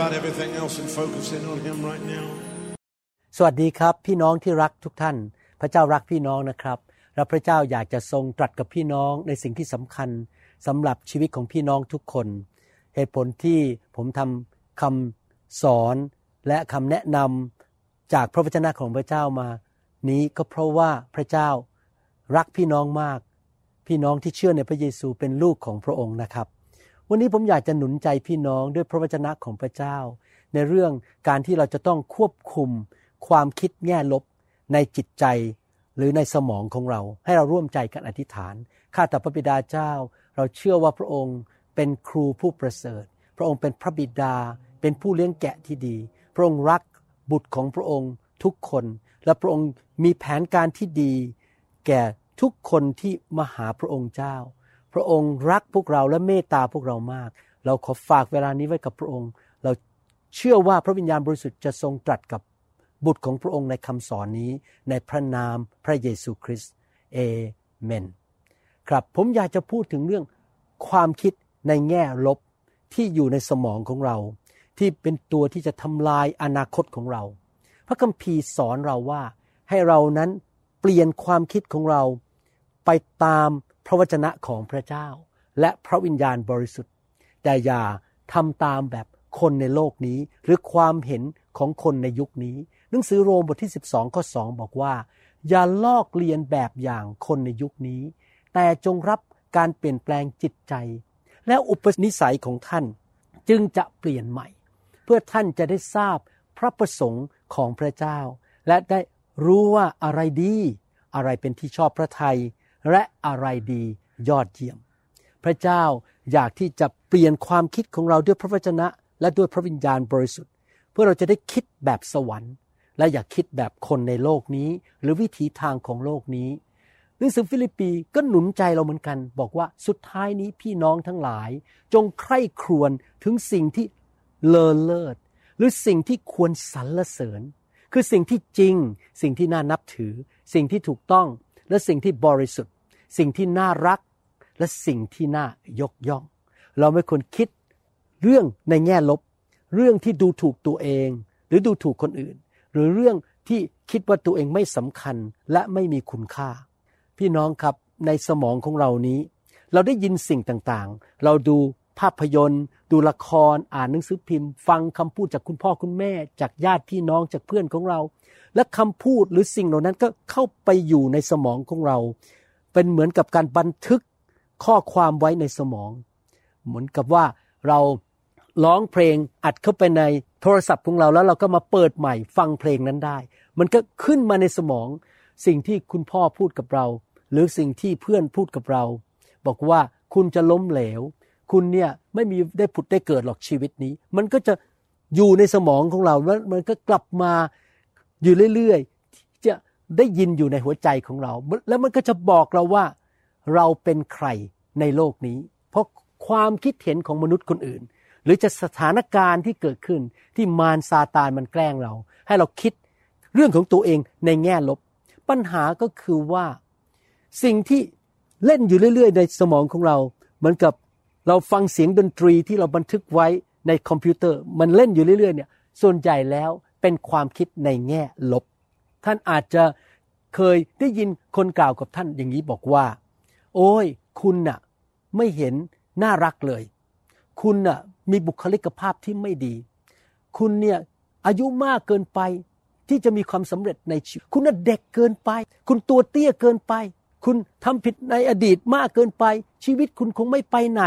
about everything else and focus in on Him right now. สวัสดีครับ พี่น้องที่รักทุกท่าน พระเจ้ารักพี่น้องนะครับ และพระเจ้าอยากจะทรงตรัสกับพี่น้องในสิ่งที่สำคัญสำหรับชีวิตของพี่น้องทุกคน เหตุผลที่ผมทำคำสอนและคำแนะนำจากพระวจนะของพระเจ้ามา นี้ก็เพราะว่าพระเจ้ารักพี่น้องมาก พี่น้องที่เชื่อในพระเยซูเป็นลูกของพระองค์นะครับ วันนี้ผมอยากจะหนุนใจพี่น้องด้วยพระวจนะของพระเจ้า ในเรื่องการที่เราจะต้องควบคุมความคิดแง่ลบในจิตใจหรือในสมองของเรา ให้เราร่วมใจกันอธิษฐาน ข้าแต่พระบิดาเจ้า เราเชื่อว่าพระองค์เป็นครูผู้ประเสริฐ พระองค์เป็นพระบิดา เป็นผู้เลี้ยงแกะที่ดี พระองค์รักบุตรของพระองค์ทุกคน และพระองค์มีแผนการที่ดี แก่ทุกคนที่มาหาพระองค์เจ้า พระองค์รักพวกเราและเมตตาพวกเรามาก เราขอฝากเวลานี้ไว้กับพระองค์ เราเชื่อว่าพระวิญญาณบริสุทธิ์จะทรงตรัสกับบุตรของพระองค์ในคำสอนนี้ ในพระนามพระเยซูคริสต์เอเมน ครับผมอยากจะพูดถึงเรื่องความคิดในแง่ลบที่อยู่ในสมองของเรา ที่เป็นตัวที่จะทำลายอนาคตของเรา พระคัมภีร์สอนเราว่าให้เรานั้นเปลี่ยนความคิดของเราไปตาม ระวจนะของพระเจ้า และพระวิญญาณบริสุทธิ์ แต่อย่าทำตามแบบคนในโลกนี้ หรือความเห็นของคนในยุคนี้ หนังสือโรมบทที่ 12 ข้อ 2 บอกว่า อย่าลอกเลียนแบบอย่างคนในยุคนี้ แต่จงรับการเปลี่ยนแปลงจิตใจ และอุปนิสัยของท่านจึงจะเปลี่ยนใหม่ เพื่อท่านจะได้ทราบพระประสงค์ของพระเจ้า และได้รู้ว่าอะไรดี อะไรเป็นที่ชอบพระทัย และอะไรดียอดเยี่ยม พระเจ้าอยากที่จะเปลี่ยนความคิดของเราด้วยพระวจนะ และด้วยพระวิญญาณบริสุทธิ์ เพื่อเราจะได้คิดแบบสวรรค์ และอย่าคิดแบบคนในโลกนี้ หรือวิถีทางของโลกนี้หนังสือฟิลิปปีก็หนุนใจเราเหมือนกัน บอกว่าสุดท้ายนี้พี่น้องทั้งหลาย จงใคร่ครวญถึงสิ่งที่เลอเลิศ หรือสิ่งที่ควรสรรเสริญ คือสิ่งที่จริง สิ่งที่น่านับถือ สิ่งที่ถูกต้อง และสิ่งที่บริสุทธิ์ สิ่งที่น่ารักและสิ่งที่น่ายกย่อง เราไม่ควรคิดเรื่องในแง่ลบ เรื่องที่ดูถูกตัวเอง หรือดูถูกคนอื่น หรือเรื่องที่คิดว่าตัวเองไม่สำคัญและไม่มีคุณค่า พี่น้องครับในสมองของเรานี้ เราได้ยินสิ่งต่างๆ เราดู ภาพยนตร์ ดูละครอ่านหนังสือพิมพ์ ฟังคำพูดจากคุณพ่อคุณแม่ จากญาติพี่น้องจากเพื่อนของเรา และคำพูดหรือสิ่งเหล่านั้นก็เข้าไปอยู่ในสมองของเรา เป็นเหมือนกับการบันทึกข้อความไว้ในสมอง เหมือนกับว่าเราร้องเพลงอัดเข้าไปในโทรศัพท์ของเราแล้วเราก็มาเปิดใหม่ฟังเพลงนั้นได้ มันก็ขึ้นมาในสมอง สิ่งที่คุณพ่อพูดกับเรา หรือสิ่งที่เพื่อนพูดกับเรา บอกว่าคุณจะล้มเหลว คุณเนี่ยไม่มีได้ผุดได้เกิดหรอกชีวิตนี้ มันก็จะอยู่ในสมองของเราแล้วมันก็กลับมาอยู่เรื่อยๆ จะได้ยินอยู่ในหัวใจของเรา แล้วมันก็จะบอกเราว่าเราเป็นใครในโลกนี้ เพราะความคิดเห็นของมนุษย์คนอื่น หรือจะสถานการณ์ที่เกิดขึ้นที่มารซาตานมันแกล้งเรา ให้เราคิดเรื่องของตัวเองในแง่ลบ ปัญหาก็คือว่า สิ่งที่เล่นอยู่เรื่อย ๆ ในสมองของเรา เหมือนกับ เราฟังเสียงดนตรีที่เราบันทึกไว้ในคอมพิวเตอร์มันเล่นอยู่เรื่อยๆเนี่ยส่วนใหญ่แล้วเป็นความคิดในแง่ลบ ท่านอาจจะเคยได้ยินคนกล่าวกับท่านอย่างนี้บอกว่า โอ้ย คุณน่ะไม่เห็นน่ารักเลย คุณน่ะมีบุคลิกภาพที่ไม่ดี คุณเนี่ยอายุมากเกินไปที่จะมีความสำเร็จในชีวิต คุณน่ะเด็กเกินไป คุณตัวเตี้ยเกินไป คุณทำผิดในอดีตมากเกินไป ชีวิตคุณคงไม่ไปไหน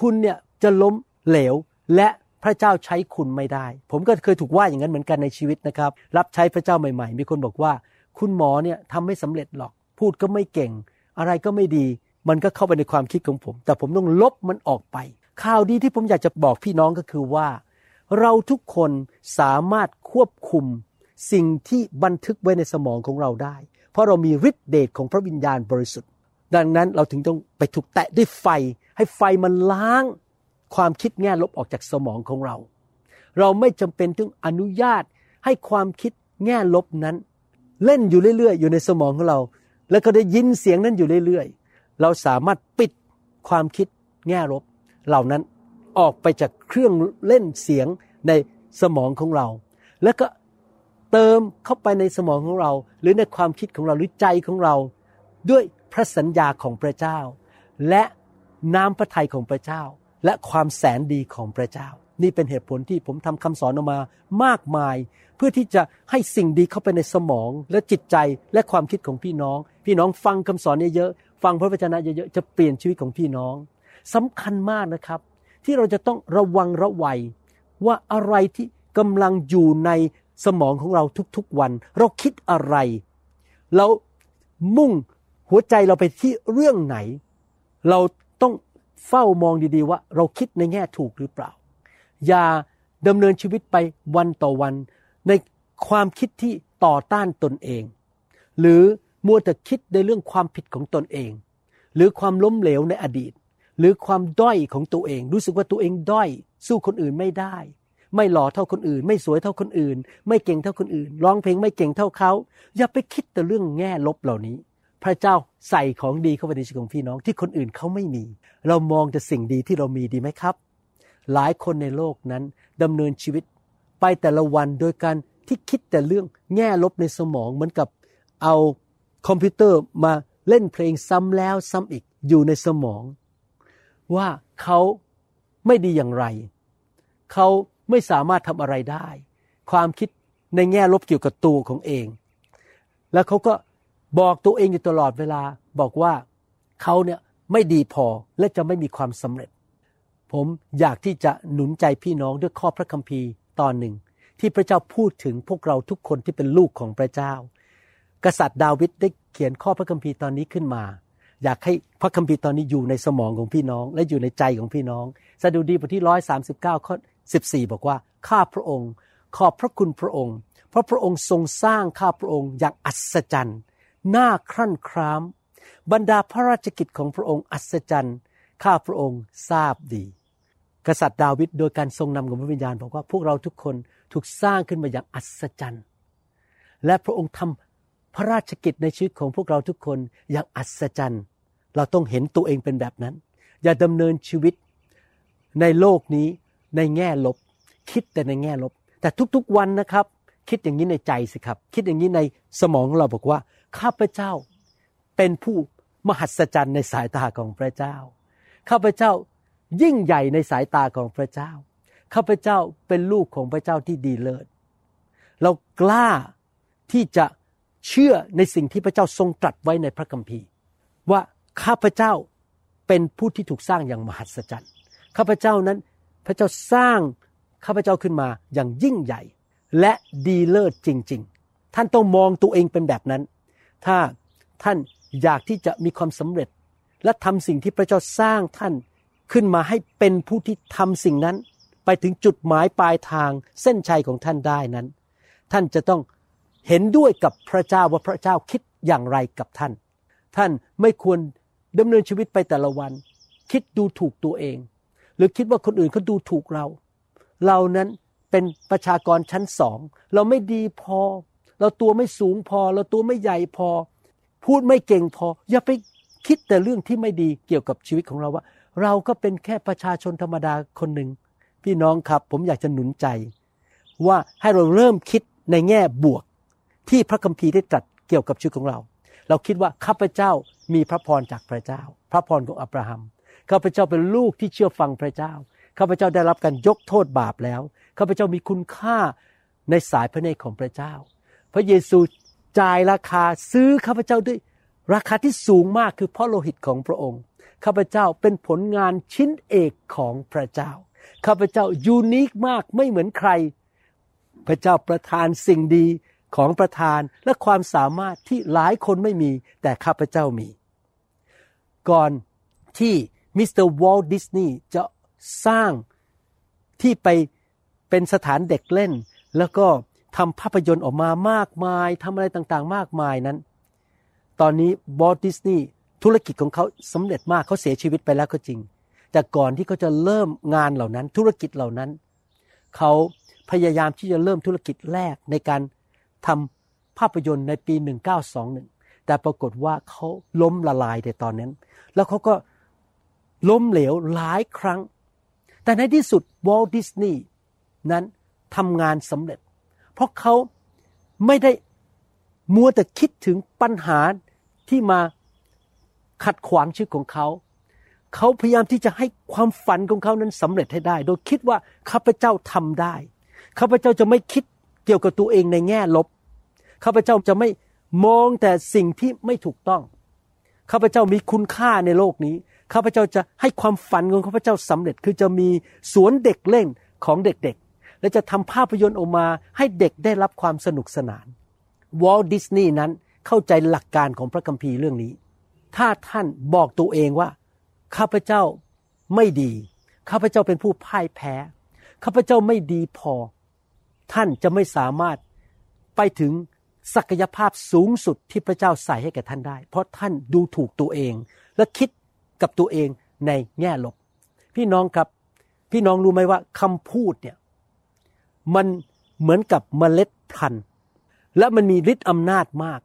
คุณเนี่ยจะล้มเหลวและพระเจ้าใช้คุณไม่ได้ ผมก็เคยถูกว่าอย่างนั้นเหมือนกันในชีวิตนะครับ รับใช้พระเจ้าใหม่ๆ มีคนบอกว่า คุณหมอเนี่ยทำไม่สำเร็จหรอก พูดก็ไม่เก่ง อะไรก็ไม่ดี มันก็เข้าไปในความคิดของผม แต่ผมต้องลบมันออกไป ข่าวดีที่ผมอยากจะบอกพี่น้องก็คือว่า เราทุกคนสามารถควบคุมสิ่งที่บันทึกไว้ในสมองของเราได้ เพราะเรามีฤทธิเดชของพระวิญญาณบริสุทธิ์ ดังนั้นเราถึงต้องไปถูกแตะด้วยไฟ ให้ไฟมันล้างความคิดแง่ลบออกจากสมองของเรา เราไม่จำเป็นต้องอนุญาตให้ความคิดแง่ลบนั้น เล่นอยู่เรื่อยๆ อยู่ในสมองของเรา แล้วก็ได้ยินเสียงนั้นอยู่เรื่อยๆ เราสามารถปิดความคิดแง่ลบ เหล่านั้นออกไปจากเครื่องเล่นเสียงในสมองของเรา แล้วก็ เติมเข้าไปในสมองของเรา หรือในความคิดของเราหรือใจของเรา ด้วยพระสัญญาของพระเจ้า และน้ำพระทัยของพระเจ้า และความแสนดีของพระเจ้า นี่เป็นเหตุผลที่ผมทำคำสอนออกมามากมาย เพื่อที่จะให้สิ่งดีเข้าไปในสมองและจิตใจและความคิดของพี่น้อง พี่น้องฟังคำสอนเยอะๆฟังพระวจนะเยอะๆจะเปลี่ยนชีวิตของพี่น้องสำคัญมากนะครับ ที่เราจะต้องระวังระวัยว่าอะไรที่กำลังอยู่ใน สมองของเราทุกๆวัน เราคิดอะไร เรามุ่งหัวใจเราไปที่เรื่องไหน เราต้องเฝ้ามองดีๆว่า เราคิดในแง่ถูกหรือเปล่า อย่าดำเนินชีวิตไปวันต่อวัน ในความคิดที่ต่อต้านตนเอง หรือมัวแต่คิดในเรื่องความผิดของตนเอง หรือความล้มเหลวในอดีต หรือความด้อยของตัวเอง รู้สึกว่าตัวเองด้อย สู้คนอื่นไม่ได้ ไม่หล่อเท่าคนอื่น ไม่สวยเท่าคนอื่น ไม่เก่งเท่าคนอื่น ร้องเพลงไม่เก่งเท่าเขาอย่าไปคิดแต่เรื่องแง่ลบเหล่านี้ พระเจ้าใส่ของดีเข้าไปในชีวิตของพี่น้องที่คนอื่นเขาไม่มี เรามองแต่สิ่งดีที่เรามีดีไหมครับ หลายคนในโลกนั้นดำเนินชีวิต ไปแต่ละวันโดยการที่คิดแต่เรื่องแง่ลบในสมองเหมือนกับเอาคอมพิวเตอร์มาเล่นเพลงซ้ำแล้วซ้ำอีกอยู่ในสมอง ว่าเขาไม่ดีอย่างไร เขา ไม่สามารถทำอะไรได้ ความคิดในแง่ลบเกี่ยวกับตัวของเอง แล้วเขาก็บอกตัวเองอยู่ตลอดเวลา บอกว่าเขาเนี่ยไม่ดีพอและจะไม่มีความสำเร็จ ผมอยากที่จะหนุนใจพี่น้องด้วยข้อพระคัมภีร์ตอนหนึ่ง ที่พระเจ้าพูดถึงพวกเราทุกคนที่เป็นลูกของพระเจ้า กษัตริย์ดาวิดได้เขียนข้อพระคัมภีร์ตอนนี้ขึ้นมา อยากให้พระคัมภีร์ตอนนี้อยู่ในสมองของพี่น้อง และอยู่ในใจของพี่น้องสดุดีบทที่ร้อยสาสิบเก้าข้อ สิบสี่บอกว่าข้าพระองค์ ขอบพระคุณพระองค์ เพราะพระองค์ทรงสร้างข้าพระองค์อย่างอัศจรรย์น่าครั่นคราม บรรดาพระราชกิจของพระองค์อัศจรรย์ข้าพระองค์ทราบดี กษัตริย์ดาวิดโดยการทรงนำของพระวิญญาณบอกว่าพวกเราทุกคนถูกสร้างขึ้นมาอย่างอัศจรรย์ และพระองค์ทำพระราชกิจในชีวิตของพวกเราทุกคนอย่างอัศจรรย์ เราต้องเห็นตัวเองเป็นแบบนั้น อย่าดำเนินชีวิตในโลกนี้ ในแง่ลบ คิดแต่ในแง่ลบ แต่ทุกๆวันนะครับ คิดอย่างนี้ในใจสิครับ คิดอย่างนี้ในสมองเราบอกว่า ข้าพเจ้าเป็นผู้มหัศจรรย์ในสายตาของพระเจ้า ข้าพเจ้ายิ่งใหญ่ในสายตาของพระเจ้า ข้าพเจ้าเป็นลูกของพระเจ้าที่ดีเลิศ เรากล้าที่จะเชื่อในสิ่งที่พระเจ้าทรงตรัสไว้ในพระคัมภีร์ ว่าข้าพเจ้าเป็นผู้ที่ถูกสร้างอย่างมหัศจรรย์ ข้าพเจ้านั้น พระเจ้าสร้างข้าพเจ้าขึ้นมาอย่างยิ่งใหญ่ และดีเลิศจริง ๆ ท่านต้องมองตัวเองเป็นแบบนั้น ถ้าท่านอยากที่จะมีความสำเร็จ และทำสิ่งที่พระเจ้าสร้างท่านขึ้นมาให้เป็นผู้ที่ทำสิ่งนั้น ไปถึงจุดหมายปลายทางเส้นชัยของท่านได้นั้น ท่านจะต้องเห็นด้วยกับพระเจ้าว่าพระเจ้าคิดอย่างไรกับท่าน ท่านไม่ควรดำเนินชีวิตไปแต่ละวัน คิดดูถูกตัวเอง หรือคิดว่าคนอื่นเขาดูถูกเรา เรานั้นเป็นประชากรชั้นสอง เราไม่ดีพอ เราตัวไม่สูงพอ เราตัวไม่ใหญ่พอ พูดไม่เก่งพอ อย่าไปคิดแต่เรื่องที่ไม่ดีเกี่ยวกับชีวิตของเราว่า เราก็เป็นแค่ประชาชนธรรมดาคนหนึ่งพี่น้องครับ ผมอยากจะหนุนใจ ว่าให้เราเริ่มคิดในแง่บวก ที่พระคัมภีร์ได้ตรัสเกี่ยวกับชีวิตของเรา เราคิดว่าข้าพเจ้ามีพระพรจากพระเจ้า พระพรของอับราฮัม ข้าพเจ้าเป็นลูกที่เชื่อฟังพระเจ้า ข้าพเจ้าได้รับการยกโทษบาปแล้ว ข้าพเจ้ามีคุณค่าในสายพระเนตรของพระเจ้า พระเยซูจ่ายราคาซื้อข้าพเจ้าด้วยราคาที่สูงมากคือพระโลหิตของพระองค์ ข้าพเจ้าเป็นผลงานชิ้นเอกของพระเจ้า ข้าพเจ้ายูนิคมากไม่เหมือนใคร พระเจ้าประทานสิ่งดีของประทานและความสามารถที่หลายคนไม่มี แต่ข้าพเจ้ามี ก่อนที่ มิสเตอร์วอลดิสนีย์จะสร้างที่ไปเป็นสถานเด็กเล่น แล้วก็ทำภาพยนตร์ออกมามากมายทำอะไรต่างๆ มากมายนั้น ตอนนี้วอลดิสนีย์ธุรกิจของเขาสำเร็จมากเขาเสียชีวิตไปแล้วก็จริง แต่ก่อนที่เขาจะเริ่มงานเหล่านั้นธุรกิจเหล่านั้น เขาพยายามที่จะเริ่มธุรกิจแรกในการทำภาพยนตร์ในปี 1921 แต่ปรากฏว่าเขาล้มละลายในตอนนั้น แล้วเขาก็ ล้มเหลวหลายครั้ง แต่ในที่สุดวอลดิสนีย์นั้นทำงานสำเร็จ เพราะเขาไม่ได้มัวแต่คิดถึงปัญหาที่มาขัดขวางชีวิตของเขา เขาพยายามที่จะให้ความฝันของเขานั้นสำเร็จให้ได้ โดยคิดว่าข้าพเจ้าทำได้ ข้าพเจ้าจะไม่คิดเกี่ยวกับตัวเองในแง่ลบ ข้าพเจ้าจะไม่มองแต่สิ่งที่ไม่ถูกต้อง ข้าพเจ้ามีคุณค่าในโลกนี้ ข้าพเจ้าจะให้ความฝันของข้าพเจ้าสำเร็จ คือจะมีสวนเด็กเล่นของเด็กๆ และจะทำภาพยนตร์ออกมาให้เด็กได้รับความสนุกสนานวอลดิสนีย์นั้นเข้าใจหลักการของพระคัมภีร์เรื่องนี้ ถ้าท่านบอกตัวเองว่า ข้าพเจ้าไม่ดี ข้าพเจ้าเป็นผู้พ่ายแพ้ ข้าพเจ้าไม่ดีพอ ท่านจะไม่สามารถไปถึงศักยภาพสูงสุดที่พระเจ้าใส่ให้แก่ท่านได้ เพราะท่านดูถูกตัวเอง และคิด กับตัวเองในแง่ลบ พี่น้องครับ พี่น้องรู้ไหมว่าคำพูดเนี่ยมันเหมือนกับเมล็ดพันธุ์ และมันมีฤทธิ์อำนาจมาก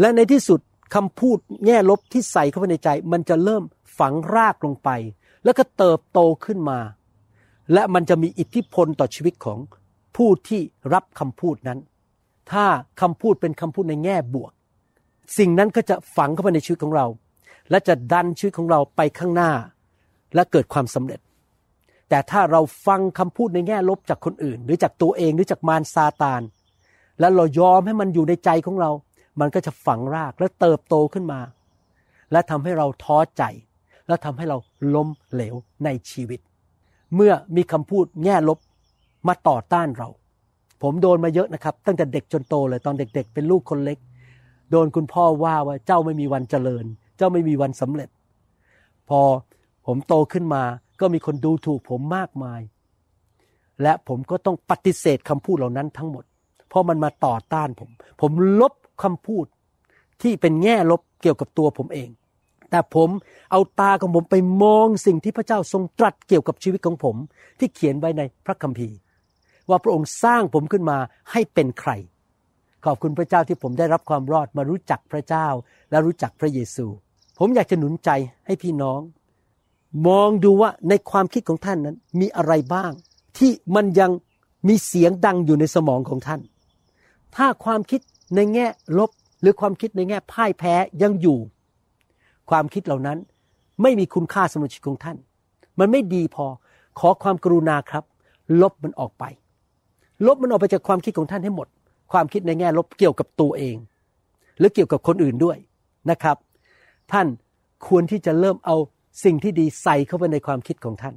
และในที่สุดคำพูดแง่ลบที่ใส่เข้าไปในใจ มันจะเริ่มฝังรากลงไป แล้วก็เติบโตขึ้นมา และมันจะมีอิทธิพลต่อชีวิตของผู้ที่รับคำพูดนั้น ถ้าคำพูดเป็นคำพูดในแง่บวก สิ่งนั้นก็จะฝังเข้าไปในชีวิตของเรา และจะดันชีวิตของเราไปข้างหน้า และเกิดความสำเร็จ แต่ถ้าเราฟังคำพูดในแง่ลบจากคนอื่น หรือจากตัวเองหรือจากมารซาตาน แล้วเรายอมให้มันอยู่ในใจของเรา มันก็จะฝังรากและเติบโตขึ้นมา และทำให้เราท้อใจ และทำให้เราล้มเหลวในชีวิต เมื่อมีคำพูดแง่ลบมาต่อต้านเรา ผมโดนมาเยอะนะครับ ตั้งแต่เด็กจนโตเลยตอนเด็ก ๆ เป็นลูกคนเล็ก โดนคุณพ่อว่าว่าเจ้าไม่มีวันเจริญ เจ้าไม่มีวันสำเร็จ พอผมโตขึ้นมาก็มีคนดูถูกผมมากมาย และผมก็ต้องปฏิเสธคำพูดเหล่านั้นทั้งหมด เพราะมันมาต่อต้านผม ผมลบคำพูดที่เป็นแง่ลบเกี่ยวกับตัวผมเอง แต่ผมเอาตาของผมไปมองสิ่งที่พระเจ้าทรงตรัสเกี่ยวกับชีวิตของผม ที่เขียนไว้ในพระคัมภีร์ ว่าพระองค์สร้างผมขึ้นมาให้เป็นใคร ขอบคุณพระเจ้าที่ผมได้รับความรอดมารู้จักพระเจ้าและรู้จักพระเยซู ผมอยากจะหนุนใจให้พี่น้อง มองดูว่าในความคิดของท่านนั้น มีอะไรบ้าง ที่มันยังมีเสียงดังอยู่ในสมองของท่าน ถ้าความคิดในแง่ลบหรือความคิดในแง่พ่ายแพ้ยังอยู่ ความคิดเหล่านั้นไม่มีคุณค่าสำหรับชีวิตของท่าน มันไม่ดีพอขอความกรุณาครับ ลบมันออกไป ลบมันออกไปจากความคิดของท่านให้หมด ความคิดในแง่ลบเกี่ยวกับตัวเอง หรือเกี่ยวกับคนอื่นด้วยนะครับ ท่านควรที่จะเริ่มเอาสิ่งที่ดีใส่เข้าไปในความคิดของท่าน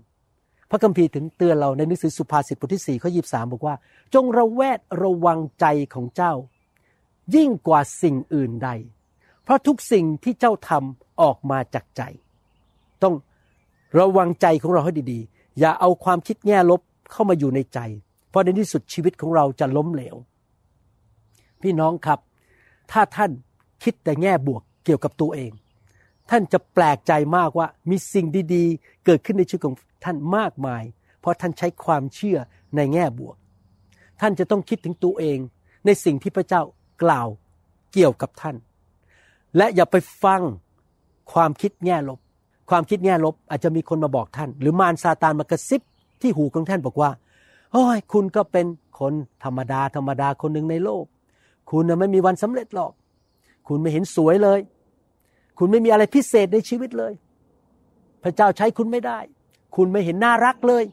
พระคัมภีร์ถึงเตือนเราในหนังสือสุภาษิตบทที่สี่ข้อยีบสามบอกว่า จงระแวดระวังใจของเจ้า ยิ่งกว่าสิ่งอื่นใด เพราะทุกสิ่งที่เจ้าทำออกมาจากใจ ต้องระวังใจของเราให้ดีๆ อย่าเอาความคิดแง่ลบเข้ามาอยู่ในใจ เพราะในที่สุดชีวิตของเราจะล้มเหลว พี่น้องครับ ถ้าท่านคิดแต่แง่บวกเกี่ยวกับตัวเอง ท่านจะแปลกใจมากว่ามีสิ่งดีๆ เกิดขึ้นในชีวิตของท่านมากมาย เพราะท่านใช้ความเชื่อในแง่บวก ท่านจะต้องคิดถึงตัวเองในสิ่งที่พระเจ้ากล่าวเกี่ยวกับท่าน และอย่าไปฟังความคิดแง่ลบ ความคิดแง่ลบอาจจะมีคนมาบอกท่าน หรือมารซาตานมากระซิบที่หูของท่านบอกว่าโอ้ยคุณก็เป็นคนธรรมดาธรรมดาคนหนึ่งในโลก คุณไม่มีวันสำเร็จหรอก คุณไม่เห็นสวยเลย คุณไม่มีอะไรพิเศษในชีวิตเลย พระเจ้าใช้คุณไม่ได้ คุณไม่เห็นน่ารักเลย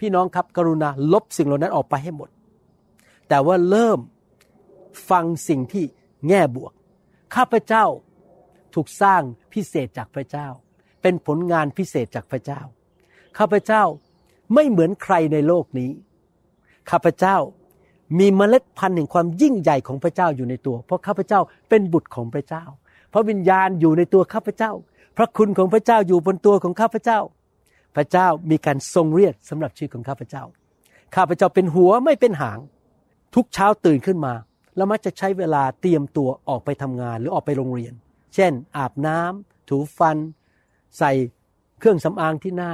พี่น้องครับกรุณาลบสิ่งเหล่านั้นออกไปให้หมด แต่ว่าเริ่มฟังสิ่งที่แง่บวก ข้าพเจ้าถูกสร้างพิเศษจากพระเจ้า เป็นผลงานพิเศษจากพระเจ้า ข้าพเจ้าไม่เหมือนใครในโลกนี้ ข้าพเจ้ามีเมล็ดพันธุ์แห่งความยิ่งใหญ่ของพระเจ้าอยู่ในตัว เพราะข้าพเจ้าเป็นบุตรของพระเจ้า พระวิญญาณอยู่ในตัวข้าพเจ้า พระคุณของพระเจ้าอยู่บนตัวของข้าพเจ้า พระเจ้ามีการทรงเรียกสำหรับชีวิตของข้าพเจ้า ข้าพเจ้าเป็นหัวไม่เป็นหาง ทุกเช้าตื่นขึ้นมาแล้วมักจะใช้เวลาเตรียมตัวออกไปทำงานหรือออกไปโรงเรียน เช่น อาบน้ำถูฟัน ใส่เครื่องสำอางที่หน้า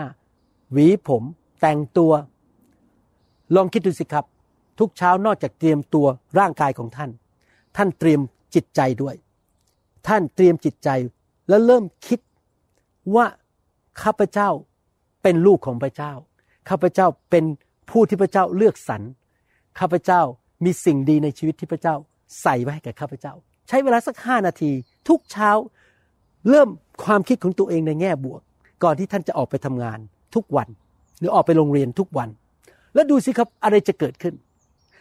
หวีผม แต่งตัว ลองคิดดูสิครับ ทุกเช้านอกจากเตรียมตัวร่างกายของท่าน ท่านเตรียมจิตใจด้วย ท่านเตรียมจิตใจแล้วเริ่มคิดว่าข้าพเจ้าเป็นลูกของพระเจ้า ข้าพเจ้าเป็นผู้ที่พระเจ้าเลือกสรร ข้าพเจ้ามีสิ่งดีในชีวิตที่พระเจ้าใส่ไว้ให้แก่ข้าพเจ้า ใช้เวลาสักห้านาที ทุกเช้าเริ่มความคิดของตัวเองในแง่บวก ก่อนที่ท่านจะออกไปทำงานทุกวัน หรือออกไปโรงเรียนทุกวัน แล้วดูสิครับอะไรจะเกิดขึ้น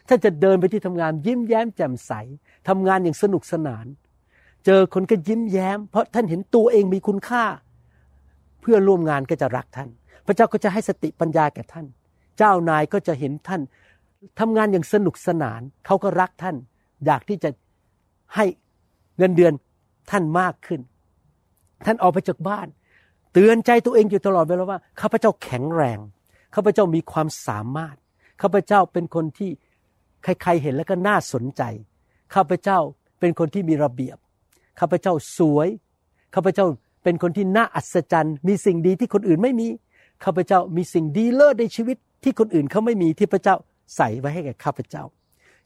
ท่านจะเดินไปที่ทำงานยิ้มแย้มแจ่มใสทำงานอย่างสนุกสนาน เจอคนก็ยิ้มแย้ม เพราะท่านเห็นตัวเองมีคุณค่า เพื่อร่วมงานก็จะรักท่าน พระเจ้าก็จะให้สติปัญญาแก่ท่าน เจ้านายก็จะเห็นท่านทำงานอย่างสนุกสนาน เขาก็รักท่าน อยากที่จะให้เงินเดือนท่านมากขึ้น ท่านออกไปจากบ้าน เตือนใจตัวเองอยู่ตลอดเวลาว่าข้าพเจ้าแข็งแรงข้าพเจ้ามีความสามารถข้าพเจ้าเป็นคนที่ใครๆเห็นแล้วก็น่าสนใจข้าพเจ้าเป็นคนที่มีระเบียบ ข้าพเจ้าสวย ข้าพเจ้าเป็นคนที่น่าอัศจรรย์ มีสิ่งดีที่คนอื่นไม่มี ข้าพเจ้ามีสิ่งดีเลิศในชีวิตที่คนอื่นเขาไม่มีที่พระเจ้าใส่ไว้ให้แก่ข้าพเจ้า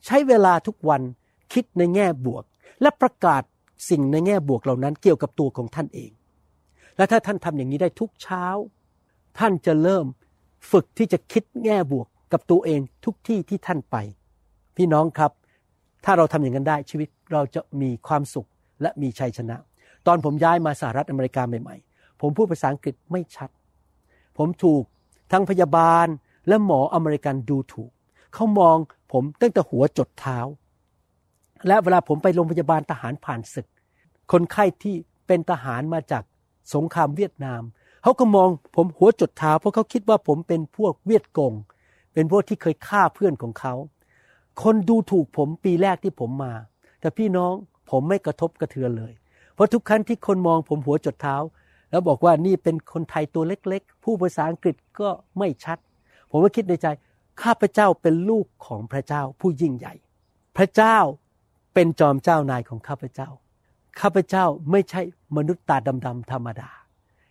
ใช้เวลาทุกวันคิดในแง่บวก และประกาศสิ่งในแง่บวกเหล่านั้นเกี่ยวกับตัวของท่านเอง และถ้าท่านทำอย่างนี้ได้ทุกเช้า ท่านจะเริ่มฝึกที่จะคิดแง่บวกกับตัวเองทุกที่ที่ท่านไป พี่น้องครับ ถ้าเราทำอย่างนั้นได้ชีวิตเราจะมีความสุข และมีชัยชนะ ตอนผมย้ายมาสหรัฐอเมริกาใหม่ๆ ผมพูดภาษาอังกฤษไม่ชัด ผมถูกทั้งพยาบาลและหมออเมริกันดูถูก เขามองผมตั้งแต่หัวจดเท้า และเวลาผมไปโรงพยาบาลทหารผ่านศึก คนไข้ที่เป็นทหารมาจากสงครามเวียดนาม เขาก็มองผมหัวจดเท้า เพราะเขาคิดว่าผมเป็นพวกเวียดกง เป็นพวกที่เคยฆ่าเพื่อนของเขา คนดูถูกผมปีแรกที่ผมมา แต่พี่น้อง ผมไม่กระทบกระเทือนเลย เพราะทุกครั้งที่คนมองผมหัวจดเท้า แล้วบอกว่านี่เป็นคนไทยตัวเล็กๆ ผู้ภาษาอังกฤษก็ไม่ชัด ผมก็คิดในใจ ข้าพเจ้าเป็นลูกของพระเจ้าผู้ยิ่งใหญ่ พระเจ้าเป็นจอมเจ้านายของข้าพเจ้า ข้าพเจ้าไม่ใช่มนุษย์ตาดำๆธรรมดา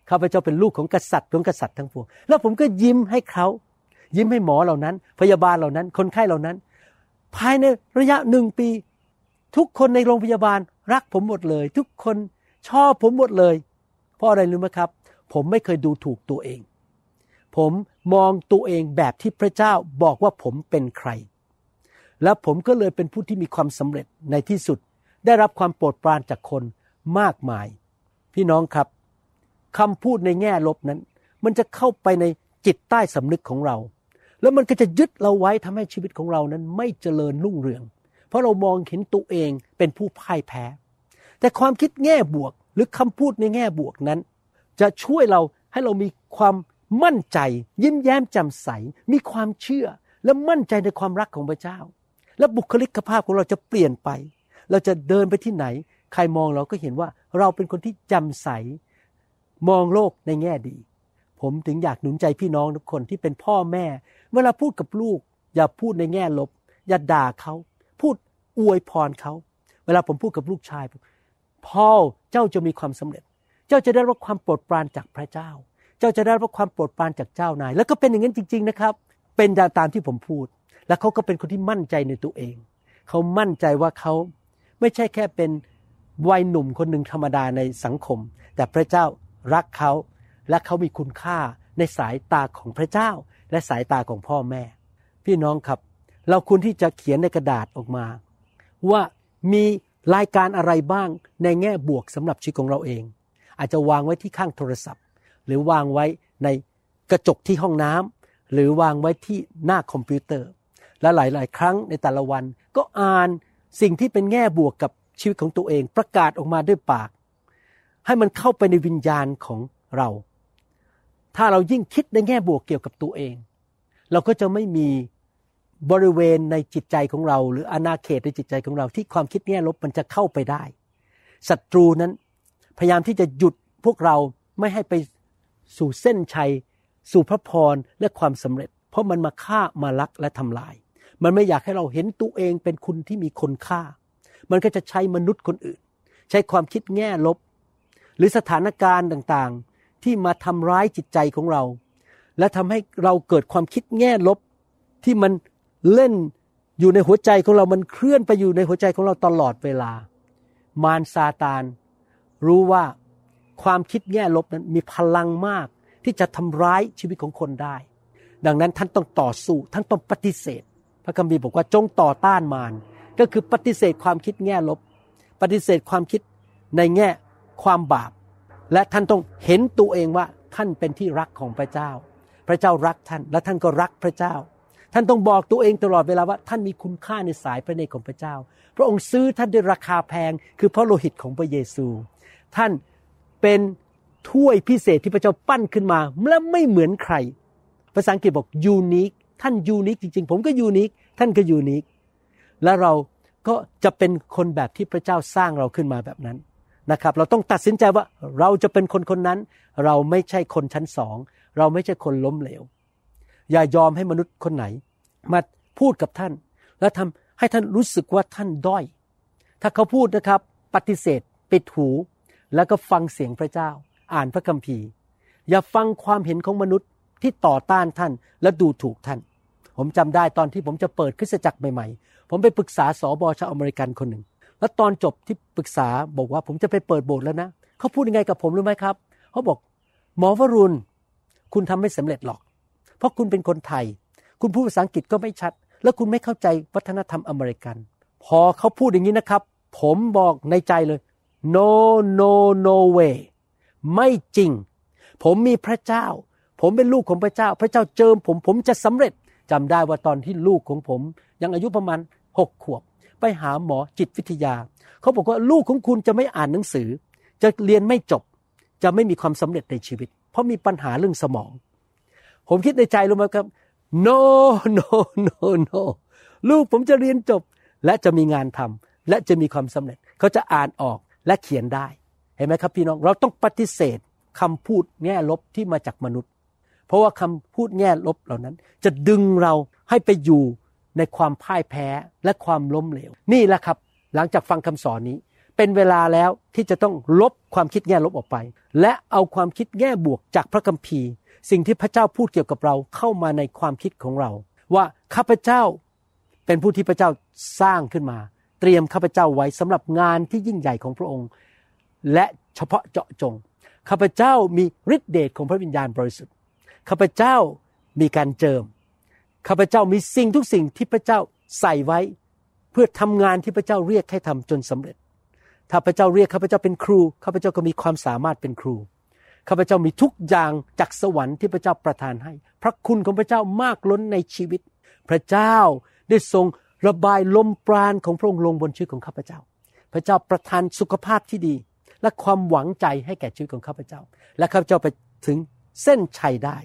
ข้าพเจ้าเป็นลูกของกษัตริย์ของกษัตริย์ทั้งปวง แล้วผมก็ยิ้มให้เขายิ้มให้หมอเหล่านั้น พยาบาลเหล่านั้น คนไข้เหล่านั้น ภายในระยะหนึ่งปี ทุกคนในโรงพยาบาลรักผมหมดเลย ทุกคนชอบผมหมดเลย เพราะอะไรรู้ไหมครับ ผมไม่เคยดูถูกตัวเอง ผมมองตัวเองแบบที่พระเจ้าบอกว่าผมเป็นใคร และผมก็เลยเป็นผู้ที่มีความสำเร็จในที่สุด ได้รับความโปรดปรานจากคนมากมาย พี่น้องครับคำพูดในแง่ลบนั้น มันจะเข้าไปในจิตใต้สำนึกของเรา แล้วมันก็จะยึดเราไว้ทำให้ชีวิตของเรานั้นไม่เจริญรุ่งเรือง เพราะเรามองเห็นตัวเองเป็นผู้พ่ายแพ้ แต่ความคิดแง่บวกหรือคำพูดในแง่บวกนั้น จะช่วยเราให้เรามีความมั่นใจ ยิ้มแย้มแจ่มใส มีความเชื่อและมั่นใจในความรักของพระเจ้า และบุคลิกภาพของเราจะเปลี่ยนไป เราจะเดินไปที่ไหน ใครมองเราก็เห็นว่าเราเป็นคนที่จำใส มองโลกในแง่ดี ผมถึงอยากหนุนใจพี่น้องทุกคนที่เป็นพ่อแม่ เวลาพูดกับลูก อย่าพูดในแง่ลบ อย่าด่าเขา พูดอวยพรเขา เวลาผมพูดกับลูกชายพ่อเจ้าจะมีความสำเร็จ เจ้าจะได้รับความโปรดปรานจากพระเจ้า เจ้าจะได้รับความโปรดปรานจากเจ้านาย แล้วก็เป็นอย่างนั้นจริง ๆนะครับ เป็นตามที่ผมพูด แล้วเขาก็เป็นคนที่มั่นใจในตัวเอง เขามั่นใจว่าเขาไม่ใช่แค่เป็นวัยหนุ่มคนหนึ่งธรรมดาในสังคม แต่พระเจ้ารักเขา และเขามีคุณค่าในสายตาของพระเจ้า และสายตาของพ่อแม่ พี่น้องครับ เราควรที่จะเขียนในกระดาษออกมา ว่ามีรายการอะไรบ้างในแง่บวกสำหรับชีวิตของเราเอง อาจจะวางไว้ที่ข้างโทรศัพท์ หรือวางไว้ในกระจกที่ห้องน้ำหรือวางไว้ที่หน้าคอมพิวเตอร์ และหลาย ๆ ครั้งในแต่ละวันก็อ่านสิ่งที่เป็นแง่บวกกับชีวิตของตัวเอง ประกาศออกมาด้วยปาก ให้มันเข้าไปในวิญญาณของเรา ถ้าเรายิ่งคิดในแง่บวกเกี่ยวกับตัวเอง เราก็จะไม่มี บริเวณในจิตใจของเรา หรืออาณาเขตในจิตใจของเรา ที่ความคิดแง่ลบมันจะเข้าไปได้ศัตรูนั้น พยายามที่จะหยุดพวกเราไม่ให้ไปสู่เส้นชัย สู่พระพรและความสำเร็จ เพราะมันมาฆ่ามาลักและทำลาย มันไม่อยากให้เราเห็นตัวเองเป็นคุณที่มีคนค่า มันก็จะใช้มนุษย์คนอื่น ใช้ความคิดแง่ลบ หรือสถานการณ์ต่างๆ ที่มาทำร้ายจิตใจของเรา และทำให้เราเกิดความคิดแง่ลบที่มัน เล่นอยู่ในหัวใจของเรามันเคลื่อนไปอยู่ในหัวใจของเราตลอดเวลา มารซาตาน รู้ว่าความคิดแง่ลบนั้นมีพลังมากที่จะทำร้ายชีวิตของคนได้ ดังนั้นท่านต้องต่อสู้ท่านต้องปฏิเสธ พระคัมภีร์บอกว่าจงต่อต้านมารก็คือปฏิเสธความคิดแง่ลบ ปฏิเสธความคิดในแง่ความบาป และท่านต้องเห็นตัวเองว่าท่านเป็นที่รักของพระเจ้า พระเจ้ารักท่านและท่านก็รักพระเจ้า ท่านต้องบอกตัวเองตลอดเวลาว่า ท่านมีคุณค่าในสายพระเนตรของพระเจ้า พระองค์ซื้อท่านด้วยราคาแพง คือพระโลหิตของพระเยซู ท่านเป็นถ้วยพิเศษที่พระเจ้าปั้นขึ้นมาและไม่เหมือนใคร ภาษาอังกฤษบอกยูนิคท่านยูนิคจริง ๆ ผมก็ยูนิคท่านก็ยูนิคและเราก็จะเป็นคนแบบที่พระเจ้าสร้างเราขึ้นมาแบบนั้นนะครับ เราต้องตัดสินใจว่าเราจะเป็นคนคนนั้น เราไม่ใช่คนชั้นสอง เราไม่ใช่คนล้มเหลว อย่ายอมให้มนุษย์คนไหน มาพูดกับท่าน แล้วทำให้ท่านรู้สึกว่าท่านด้อย ถ้าเขาพูดนะครับ ปฏิเสธ ปิดหู แล้วก็ฟังเสียงพระเจ้า อ่านพระคัมภีร์ อย่าฟังความเห็นของมนุษย์ที่ต่อต้านท่านและดูถูกท่าน ผมจำได้ตอนที่ผมจะเปิดคริสตจักรใหม่ๆ ผมไปปรึกษาสอบอชาวอเมริกันคนหนึ่ง แล้วตอนจบที่ปรึกษาบอกว่าผมจะไปเปิดโบสถ์แล้วนะ เขาพูดยังไงกับผมรู้ไหมครับ เขาบอก หมอวรุณ คุณทำไม่สำเร็จหรอก เพราะคุณเป็นคนไทย คุณพูดภาษาอังกฤษก็ไม่ชัด แล้วคุณไม่เข้าใจวัฒนธรรมอเมริกัน พอเขาพูดอย่างนี้นะครับ ผมบอกในใจเลย no no no way ไม่จริง ผมมีพระเจ้า ผมเป็นลูกของพระเจ้า พระเจ้าเจิมผมผมจะสำเร็จจำได้ว่าตอนที่ลูกของผม ยังอายุประมาณหกขวบ ไปหาหมอจิตวิทยา เขาบอกว่าลูกของคุณจะไม่อ่านหนังสือ จะเรียนไม่จบ จะไม่มีความสำเร็จในชีวิต เพราะมีปัญหาเรื่องสมอง ผมคิดในใจรู้ไหมครับ no no no no ลูกผมจะเรียนจบและจะมีงานทำและจะมีความสำเร็จ เขาจะอ่านออกและเขียนได้ เห็นไหมครับพี่น้องเราต้องปฏิเสธคำพูดแง่ลบที่มาจากมนุษย์ เพราะว่าคำพูดแง่ลบเหล่านั้น จะดึงเราให้ไปอยู่ในความพ่ายแพ้และความล้มเหลว นี่แหละครับ หลังจากฟังคำสอนนี้ เป็นเวลาแล้วที่จะต้องลบความคิดแง่ลบออกไป และเอาความคิดแง่บวกจากพระคัมภีร์ สิ่งที่พระเจ้าพูดเกี่ยวกับเราเข้ามาในความคิดของเรา ว่าข้าพเจ้าเป็นผู้ที่พระเจ้าสร้างขึ้นมา เตรียมข้าพเจ้าไว้สำหรับงานที่ยิ่งใหญ่ของพระองค์ และเฉพาะเจาะจงข้าพเจ้ามีฤทธิเดชของพระวิญญาณบริสุทธิ์ข้าพเจ้ามีการเจิมข้าพเจ้ามีสิ่งทุกสิ่งที่พระเจ้าใส่ไว้ เพื่อทำงานที่พระเจ้าเรียกให้ทำจนสำเร็จ ถ้าพระเจ้าเรียกข้าพเจ้าเป็นครูข้าพเจ้าก็มีความสามารถเป็นครู ข้าพเจ้ามีทุกอย่างจากสวรรค์ที่พระเจ้าประทานให้ พระคุณของพระเจ้ามากล้นในชีวิต พระเจ้าได้ทรงระบายลมปราณของพระองค์ลงบนชีวิตของข้าพเจ้า พระเจ้าประทานสุขภาพที่ดี และความหวังใจให้แก่ชีวิตของข้าพเจ้า และข้าพเจ้าไปถึงเส้นชัยได้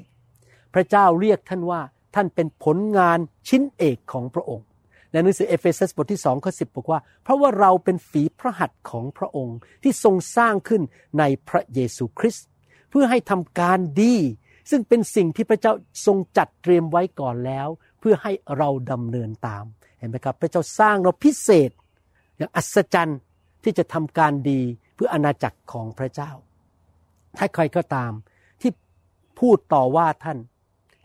พระเจ้าเรียกท่านว่าท่านเป็นผลงานชิ้นเอกของพระองค์ ในหนังสือเอเฟซัสบทที่สองข้อสิบบอกว่า เพราะว่าเราเป็นฝีพระหัตถ์ของพระองค์ที่ทรงสร้างขึ้นในพระเยซูคริสต์เพื่อให้ทำการดี ซึ่งเป็นสิ่งที่พระเจ้าทรงจัดเตรียมไว้ก่อนแล้ว เพื่อให้เราดำเนินตามเห็นไหมครับ พระเจ้าสร้างเราพิเศษ อย่างอัศจรรย์ที่จะทำการดีเพื่ออาณาจักรของพระเจ้า ถ้าใครก็ตามที่พูดต่อว่าท่าน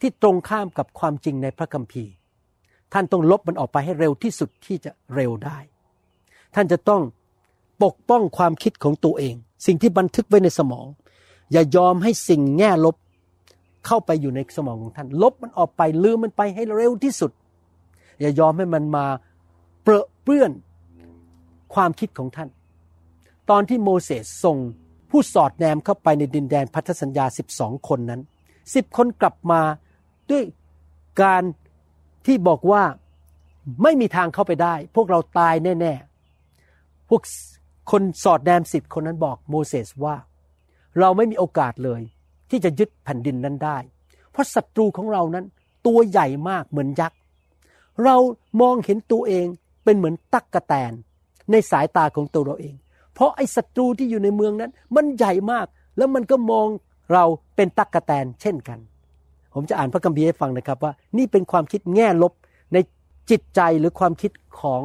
ที่ตรงข้ามกับความจริงในพระคัมภีร์ ท่านต้องลบมันออกไปให้เร็วที่สุดที่จะเร็วได้ ท่านจะต้องปกป้องความคิดของตัวเอง สิ่งที่บันทึกไว้ในสมอง อย่ายอมให้สิ่งแง่ลบเข้าไปอยู่ในสมองของท่าน ลบมันออกไปลืมมันไปให้เร็วที่สุด อย่ายอมให้มันมาเปรอะเปื้อนความคิดของท่าน ตอนที่โมเสสส่งผู้สอดแนมเข้าไปในดินแดนพันธสัญญาสิบสองคนนั้นสิบคนกลับมาด้วยการ ที่บอกว่าไม่มีทางเข้าไปได้ พวกเราตายแน่ๆ พวกคนสอดแนมสิบคนนั้นบอกโมเสสว่า เราไม่มีโอกาสเลย ที่จะยึดแผ่นดินนั้นได้ เพราะศัตรูของเรานั้นตัวใหญ่มากเหมือนยักษ์ เรามองเห็นตัวเองเป็นเหมือนตักกะแตน ในสายตาของตัวเราเอง เพราะไอ้ศัตรูที่อยู่ในเมืองนั้น มันใหญ่มาก แล้วมันก็มองเราเป็นตั๊กแตนเช่นกัน ผมจะอ่านพระคัมภีร์ให้ฟังนะครับว่า นี่เป็นความคิดแง่ลบในจิตใจหรือความคิดของ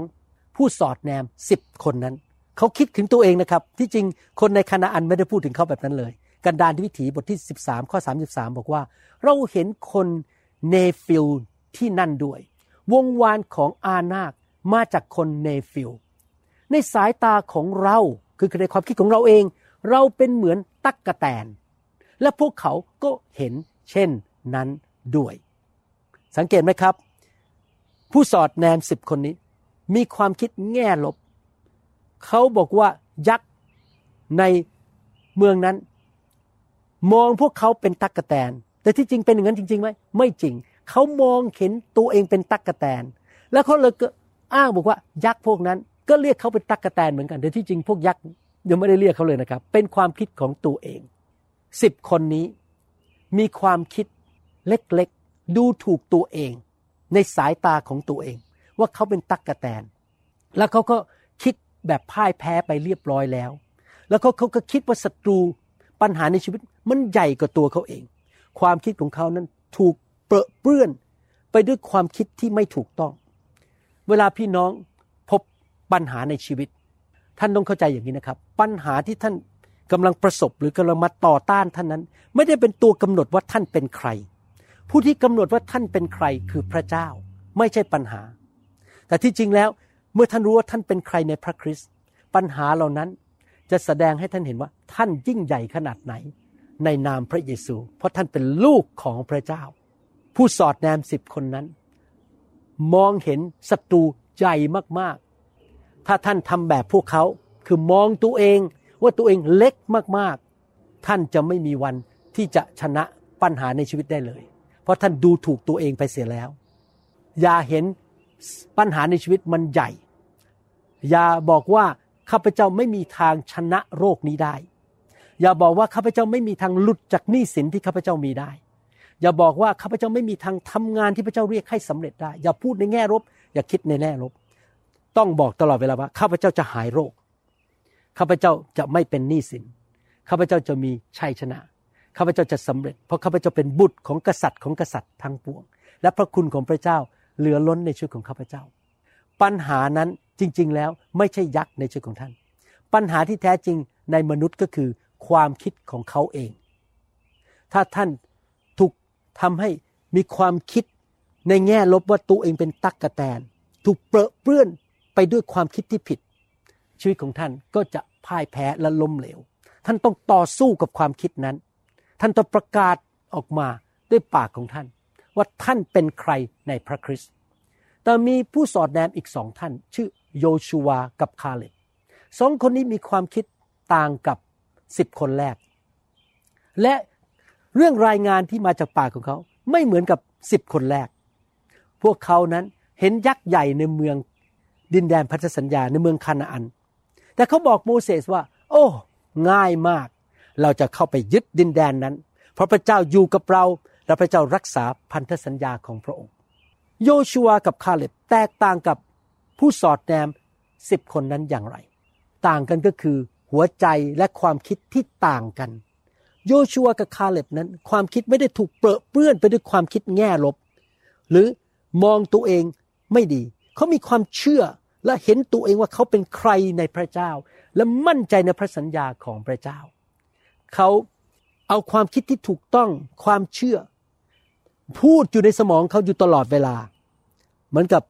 ผู้สอดแนมสิบคนนั้น เขาคิดถึงตัวเองนะครับ ที่จริงคนในคานาอันไม่ได้พูดถึงเขาแบบนั้นเลย กันดานที่วิถีบทที่ 13 ข้อ 33 บอกว่า เราเห็นคนเนฟิลที่นั่นด้วย วงศ์วานของอานาคมาจากคนเนฟิลในสายตาของเราคือในความคิดของเราเอง เราเป็นเหมือนตักกะแตน และพวกเขาก็เห็นเช่น นั้นด้วย สังเกตไหมครับ ผู้สอดแนมสิบคนนี้ มีความคิดแง่ลบ เขาบอกว่ายักษ์ในเมืองนั้น มองพวกเขาเป็นตักกะแตน แต่ที่จริงเป็นอย่างนั้นจริงๆไหมไม่จริง เขามองเห็นตัวเองเป็นตักกะแตน แล้วเขาเลยก็อ้างบอกว่ายักษ์พวกนั้นก็เรียกเขาเป็นตักกะแตนเหมือนกันแต่ที่จริงพวกยักษ์ยังไม่ได้เรียกเขาเลยนะครับ เป็นความคิดของตัวเองสิบคนนี้มีความคิด เล็กๆ ดูถูกตัวเอง ในสายตาของตัวเอง ว่าเขาเป็นตักกะแตน แล้วเขาก็คิดแบบพ่ายแพ้ไปเรียบร้อยแล้ว แล้วเขาเขาก็คิดว่าศัตรูปัญหาในชีวิตมันใหญ่กว่าตัวเขาเอง ความคิดของเขานั้นถูกเปรอะเปื้อนไปด้วยความคิดที่ไม่ถูกต้อง เวลาพี่น้องพบปัญหาในชีวิต ท่านต้องเข้าใจอย่างนี้นะครับ ปัญหาที่ท่านกำลังประสบหรือกำลังมาต่อต้านท่านนั้น ไม่ได้เป็นตัวกำหนดว่าท่านเป็นใคร ผู้ที่กำหนดว่าท่านเป็นใครคือพระเจ้า ไม่ใช่ปัญหา แต่ที่จริงแล้วเมื่อท่านรู้ว่าท่านเป็นใครในพระคริสต์ปัญหาเหล่านั้นจะแสดงให้ท่านเห็นว่าท่านยิ่งใหญ่ขนาดไหน ในนามพระเยซู เพราะท่านเป็นลูกของพระเจ้า ผู้สอดแนมสิบคนนั้น มองเห็นศัตรูใหญ่มากๆ ถ้าท่านทำแบบพวกเขาคือมองตัวเองว่าตัวเองเล็กมากๆ ท่านจะไม่มีวันที่จะชนะปัญหาในชีวิตได้เลย ราะท่านดูถูกตัวเองไปเสียแล้ว อย่าเห็นปัญหาในชีวิตมันใหญ่ อย่าบอกว่าข้าพเจ้าไม่มีทางชนะโรคนี้ได้ อย่าบอกว่าข้าพเจ้าไม่มีทางหลุดจากหนี้สินที่ข้าพเจ้ามีได้ อย่าบอกว่าข้าพเจ้าไม่มีทางทำงานที่พระเจ้าเรียกให้สำเร็จได้ อย่าพูดในแง่ลบ อย่าคิดในแง่ลบ ต้องบอกตลอดเวลาว่าข้าพเจ้าจะหายโรค ข้าพเจ้าจะไม่เป็นหนี้สิน ข้าพเจ้าจะมีชัยชนะ ข้าพเจ้าจะสำเร็จ เพราะข้าพเจ้าเป็นบุตรของกษัตริย์ของกษัตริย์ทั้งปวง และพระคุณของพระเจ้าเหลือล้นในชีวิตของข้าพเจ้า ปัญหานั้นจริง ๆ แล้วไม่ใช่ยักษ์ในชีวิตของท่าน ปัญหาที่แท้จริงในมนุษย์ก็คือความคิดของเขาเอง ถ้าท่านถูกทำให้มีความคิดในแง่ลบว่าตัวเองเป็นตักกะแตน ถูกเปรอะเปื้อนไปด้วยความคิดที่ผิด ชีวิตของท่านก็จะพ่ายแพ้และล้มเหลว ท่านต้องต่อสู้กับความคิดนั้น ท่านต้องประกาศออกมาด้วยปากของท่าน ว่าท่านเป็นใครในพระคริสต์แต่มีผู้สอดแนมอีกสองท่าน ชื่อโยชูวากับคาเลบสองคนนี้มีความคิดต่างกับสิบคนแรก และเรื่องรายงานที่มาจากปากของเขาไม่เหมือนกับสิบคนแรก พวกเขานั้นเห็นยักษ์ใหญ่ในเมืองดินแดนพันธสัญญาในเมืองคานาอัน แต่เขาบอกโมเสสว่า โอ้ ง่ายมาก เราจะเข้าไปยึดดินแดนนั้น เพราะพระเจ้าอยู่กับเรา และพระเจ้ารักษาพันธสัญญาของพระองค์ โยชัวกับคาเล็บแตกต่างกับผู้สอดแนมสิบคนนั้นอย่างไร ต่างกันก็คือหัวใจและความคิดที่ต่างกัน โยชัวกับคาเล็บนั้น ความคิดไม่ได้ถูกเปรอะเปื้อนไปด้วยความคิดแง่ลบ หรือมองตัวเองไม่ดี เขามีความเชื่อและเห็นตัวเองว่าเขาเป็นใครในพระเจ้า และมั่นใจในพระสัญญาของพระเจ้า เขาเอาความคิดที่ถูกต้องความเชื่อ พูดอยู่ในสมองเขาอยู่ตลอดเวลา เหมือนกับ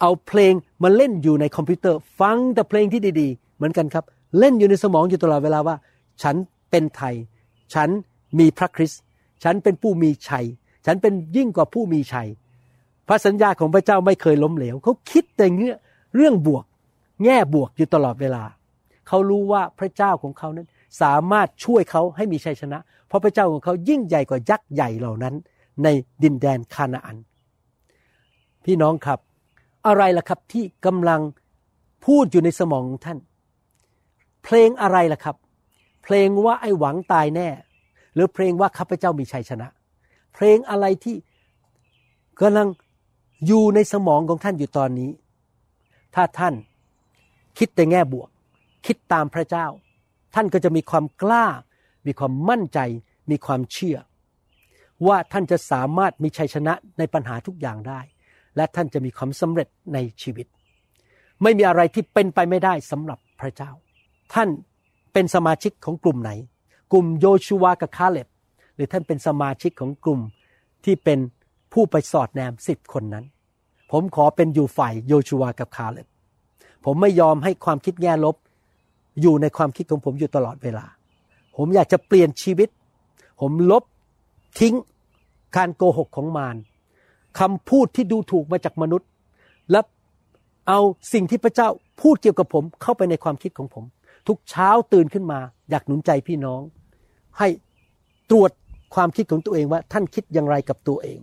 เอาเพลงมาเล่นอยู่ในคอมพิวเตอร์ ฟังแต่เพลงที่ดีๆ เหมือนกันครับ เล่นอยู่ในสมองอยู่ตลอดเวลาว่า ฉันเป็นไทย ฉันมีพระคริสต์ฉันเป็นผู้มีชัย ฉันเป็นยิ่งกว่าผู้มีชัย พระสัญญาของพระเจ้าไม่เคยล้มเหลวเขาคิดแต่เงี้ยเรื่องบวก แง่บวกอยู่ตลอดเวลา เขารู้ว่าพระเจ้าของเขานั้น สามารถช่วยเขาให้มีชัยชนะ เพราะพระเจ้าของเขายิ่งใหญ่กว่ายักษ์ใหญ่เหล่านั้น ในดินแดนคานาอัน พี่น้องครับ อะไรล่ะครับที่กำลังพูดอยู่ในสมองท่าน เพลงอะไรล่ะครับ เพลงว่าไอ้หวังตายแน่ หรือเพลงว่าข้าพเจ้ามีชัยชนะ เพลงอะไรที่กำลังอยู่ในสมองของท่านอยู่ตอนนี้ ถ้าท่านคิดแต่แง่บวก คิดตามพระเจ้า ท่านก็จะมีความกล้า มีความมั่นใจ มีความเชื่อ ว่าท่านจะสามารถมีชัยชนะในปัญหาทุกอย่างได้ และท่านจะมีความสำเร็จในชีวิต ไม่มีอะไรที่เป็นไปไม่ได้สำหรับพระเจ้า ท่านเป็นสมาชิกของกลุ่มไหน กลุ่มโยชูวากับคาเล็บหรือท่านเป็นสมาชิกของกลุ่มที่เป็นผู้ไปสอดแนมสิบคนนั้น ผมขอเป็นอยู่ฝ่ายโยชูวากับคาเล็บผมไม่ยอมให้ความคิดแง่ลบ อยู่ในความคิดของผมอยู่ตลอดเวลา ผมอยากจะเปลี่ยนชีวิต ผมลบทิ้งการโกหกของมารคำพูดที่ดูถูกมาจากมนุษย์ และเอาสิ่งที่พระเจ้าพูดเกี่ยวกับผมเข้าไปในความคิดของผม ทุกเช้าตื่นขึ้นมา อยากหนุนใจพี่น้อง ให้ตรวจความคิดของตัวเองว่า ท่านคิดอย่างไรกับตัวเอง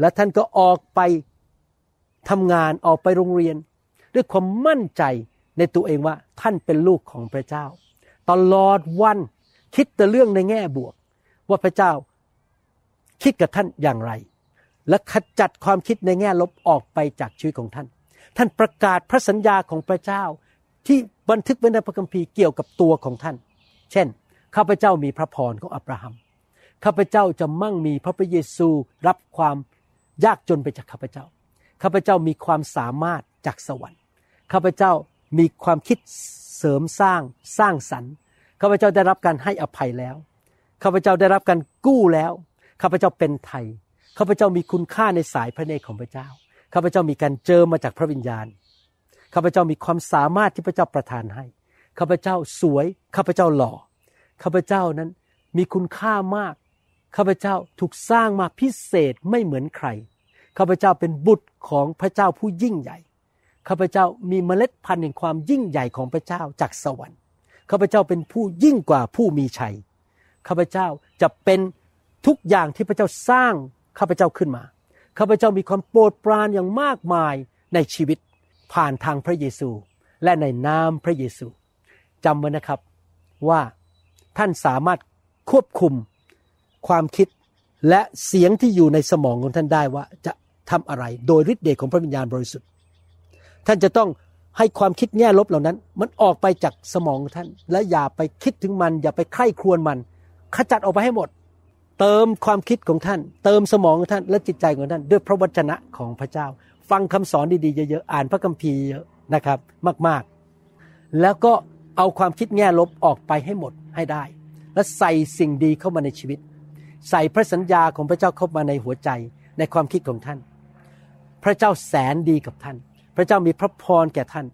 และท่านก็ออกไปทำงานออกไปโรงเรียน ด้วยความมั่นใจ ในตัวเองว่าท่านเป็นลูกของพระเจ้า ตลอดวันคิดแต่เรื่องในแง่บวก ว่าพระเจ้าคิดกับท่านอย่างไร และขจัดความคิดในแง่ลบออกไปจากชีวิตของท่าน ท่านประกาศพระสัญญาของพระเจ้า ที่บันทึกไว้ในพระคัมภีร์เกี่ยวกับตัวของท่าน เช่นข้าพเจ้ามีพระพรของอับราฮัมข้าพเจ้าจะมั่งมีพระพระเยซูรับความยากจนไปจากข้าพเจ้าข้าพเจ้ามีความสามารถจากสวรรค์ข้าพเจ้า มีความคิดเสริมสร้างสร้างสรรค์ข้าพเจ้าได้รับการให้อภัยแล้วข้าพเจ้าได้รับการกู้แล้วข้าพเจ้าเป็นไทยข้าพเจ้ามีคุณค่าในสายพระเนตรของพระเจ้าข้าพเจ้ามีการเจอมาจากพระวิญญาณข้าพเจ้ามีความสามารถที่พระเจ้าประทานให้ข้าพเจ้าสวยข้าพเจ้าหล่อข้าพเจ้านั้นมีคุณค่ามากข้าพเจ้าถูกสร้างมาพิเศษไม่เหมือนใครข้าพเจ้าเป็นบุตรของพระเจ้าผู้ยิ่งใหญ่ ข้าพเจ้ามีเมล็ดพันธุ์แห่งความยิ่งใหญ่ของพระเจ้าจากสวรรค์ข้าพเจ้าเป็นผู้ยิ่งกว่าผู้มีชัยข้าพเจ้าจะเป็นทุกอย่างที่พระเจ้าสร้างข้าพเจ้าขึ้นมาข้าพเจ้ามีความโปรดปรานอย่างมากมายในชีวิตผ่านทางพระเยซู และในนามพระเยซูจำไว้นะครับว่าท่านสามารถควบคุมความคิดและเสียงที่อยู่ในสมองของท่านได้ว่าจะทำอะไรโดยฤทธิ์เดชของพระวิญญาณบริสุทธิ์ ท่านจะต้องให้ความคิดแง่ลบเหล่านั้น มันออกไปจากสมองท่าน และอย่าไปคิดถึงมัน อย่าไปใคร่ครวญมัน ขจัดออกไปให้หมด เติมความคิดของท่าน เติมสมองของท่านและจิตใจของท่าน ด้วยพระวจนะของพระเจ้า ฟังคำสอนดีๆเยอะๆอ่านพระคัมภีร์เยอะนะครับมากๆ แล้วก็เอาความคิดแง่ลบออกไปให้หมดให้ได้ และใส่สิ่งดีเข้ามาในชีวิต ใส่พระสัญญาของพระเจ้าเข้ามาในหัวใจในความคิดของท่าน พระเจ้าแสนดีกับท่าน พระเจ้ามีพระพรแก่ท่าน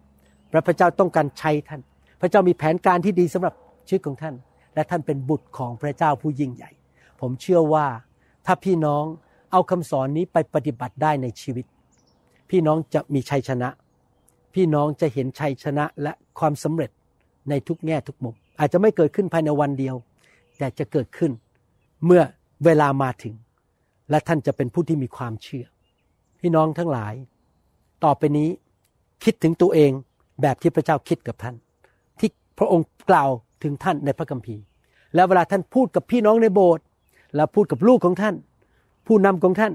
และพระเจ้าต้องการใช้ท่าน พระเจ้ามีแผนการที่ดีสำหรับชีวิตของท่าน และท่านเป็นบุตรของพระเจ้าผู้ยิ่งใหญ่ ผมเชื่อว่าถ้าพี่น้องเอาคำสอนนี้ไปปฏิบัติได้ในชีวิต พี่น้องจะมีชัยชนะ พี่น้องจะเห็นชัยชนะและความสำเร็จในทุกแง่ทุกมุม อาจจะไม่เกิดขึ้นภายในวันเดียว แต่จะเกิดขึ้นเมื่อเวลามาถึง และท่านจะเป็นผู้ที่มีความเชื่อ พี่น้องทั้งหลาย ต่อไปนี้คิดถึงตัวเองแบบที่พระเจ้าคิดกับท่าน ที่พระองค์กล่าวถึงท่านในพระคัมภีร์ แล้วเวลาท่านพูดกับพี่น้องในโบสถ์แล้วพูดกับลูกของท่าน ผู้นำของท่าน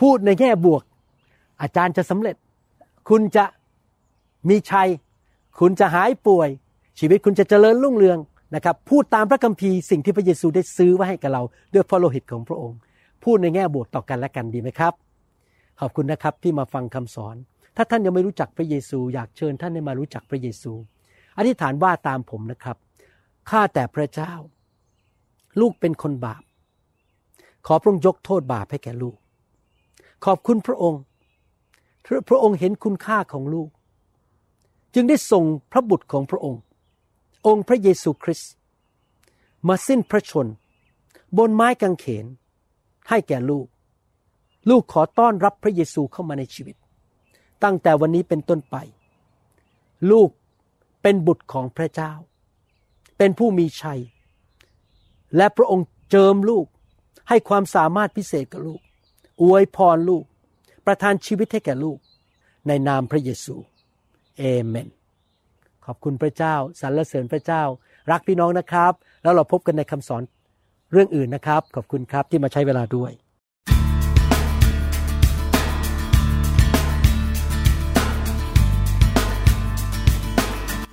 พูดในแง่บวก อาจารย์จะสำเร็จ คุณจะมีชัย คุณจะหายป่วย ชีวิตคุณจะเจริญรุ่งเรืองนะครับพูดตามพระคัมภีร์สิ่งที่พระเยซูได้ซื้อไว้ให้กับเราด้วยพระโลหิตของพระองค์ พูดในแง่บวกต่อกันและกันดีไหมครับ ขอบคุณนะครับที่มาฟังคำสอน ถ้าท่านยังไม่รู้จักพระเยซู อยากเชิญท่านให้มารู้จักพระเยซู อธิษฐานว่าตามผมนะครับ ข้าแต่พระเจ้า ลูกเป็นคนบาป ขอพระองค์ยกโทษบาปให้แก่ลูก ขอบคุณพระองค์พระองค์เห็นคุณค่าของลูก จึงได้ส่งพระบุตรของพระองค์ องค์พระเยซูคริสต์มาสิ้นพระชน บนไม้กางเขน ให้แก่ลูก ลูกขอต้อนรับพระเยซูเข้ามาในชีวิต ตั้งแต่วันนี้เป็นต้นไป ลูกเป็นบุตรของพระเจ้า เป็นผู้มีชัย และพระองค์เจิมลูกให้ความสามารถพิเศษกับลูก อวยพรลูก ประทานชีวิตให้แก่ลูก ในนามพระเยซูเอเมน ขอบคุณพระเจ้าสรรเสริญพระเจ้า รักพี่น้องนะครับ แล้วเราพบกันในคำสอนเรื่องอื่นนะครับ ขอบคุณครับที่มาใช้เวลาด้วย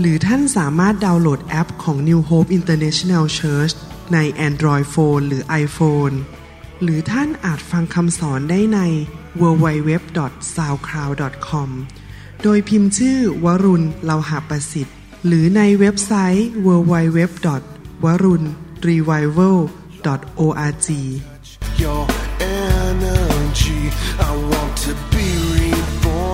หรือท่านสามารถดาวน์โหลดแอปของ New Hope International Church ใน Android Phone หรือ iPhone หรือท่านอาจฟังคำสอนได้ใน www.soundcloud.com โดยพิมพ์ชื่อวรุณเลาหะประสิทธิ์ หรือในเว็บไซต์ www.warunrevival.org your energy. I want to be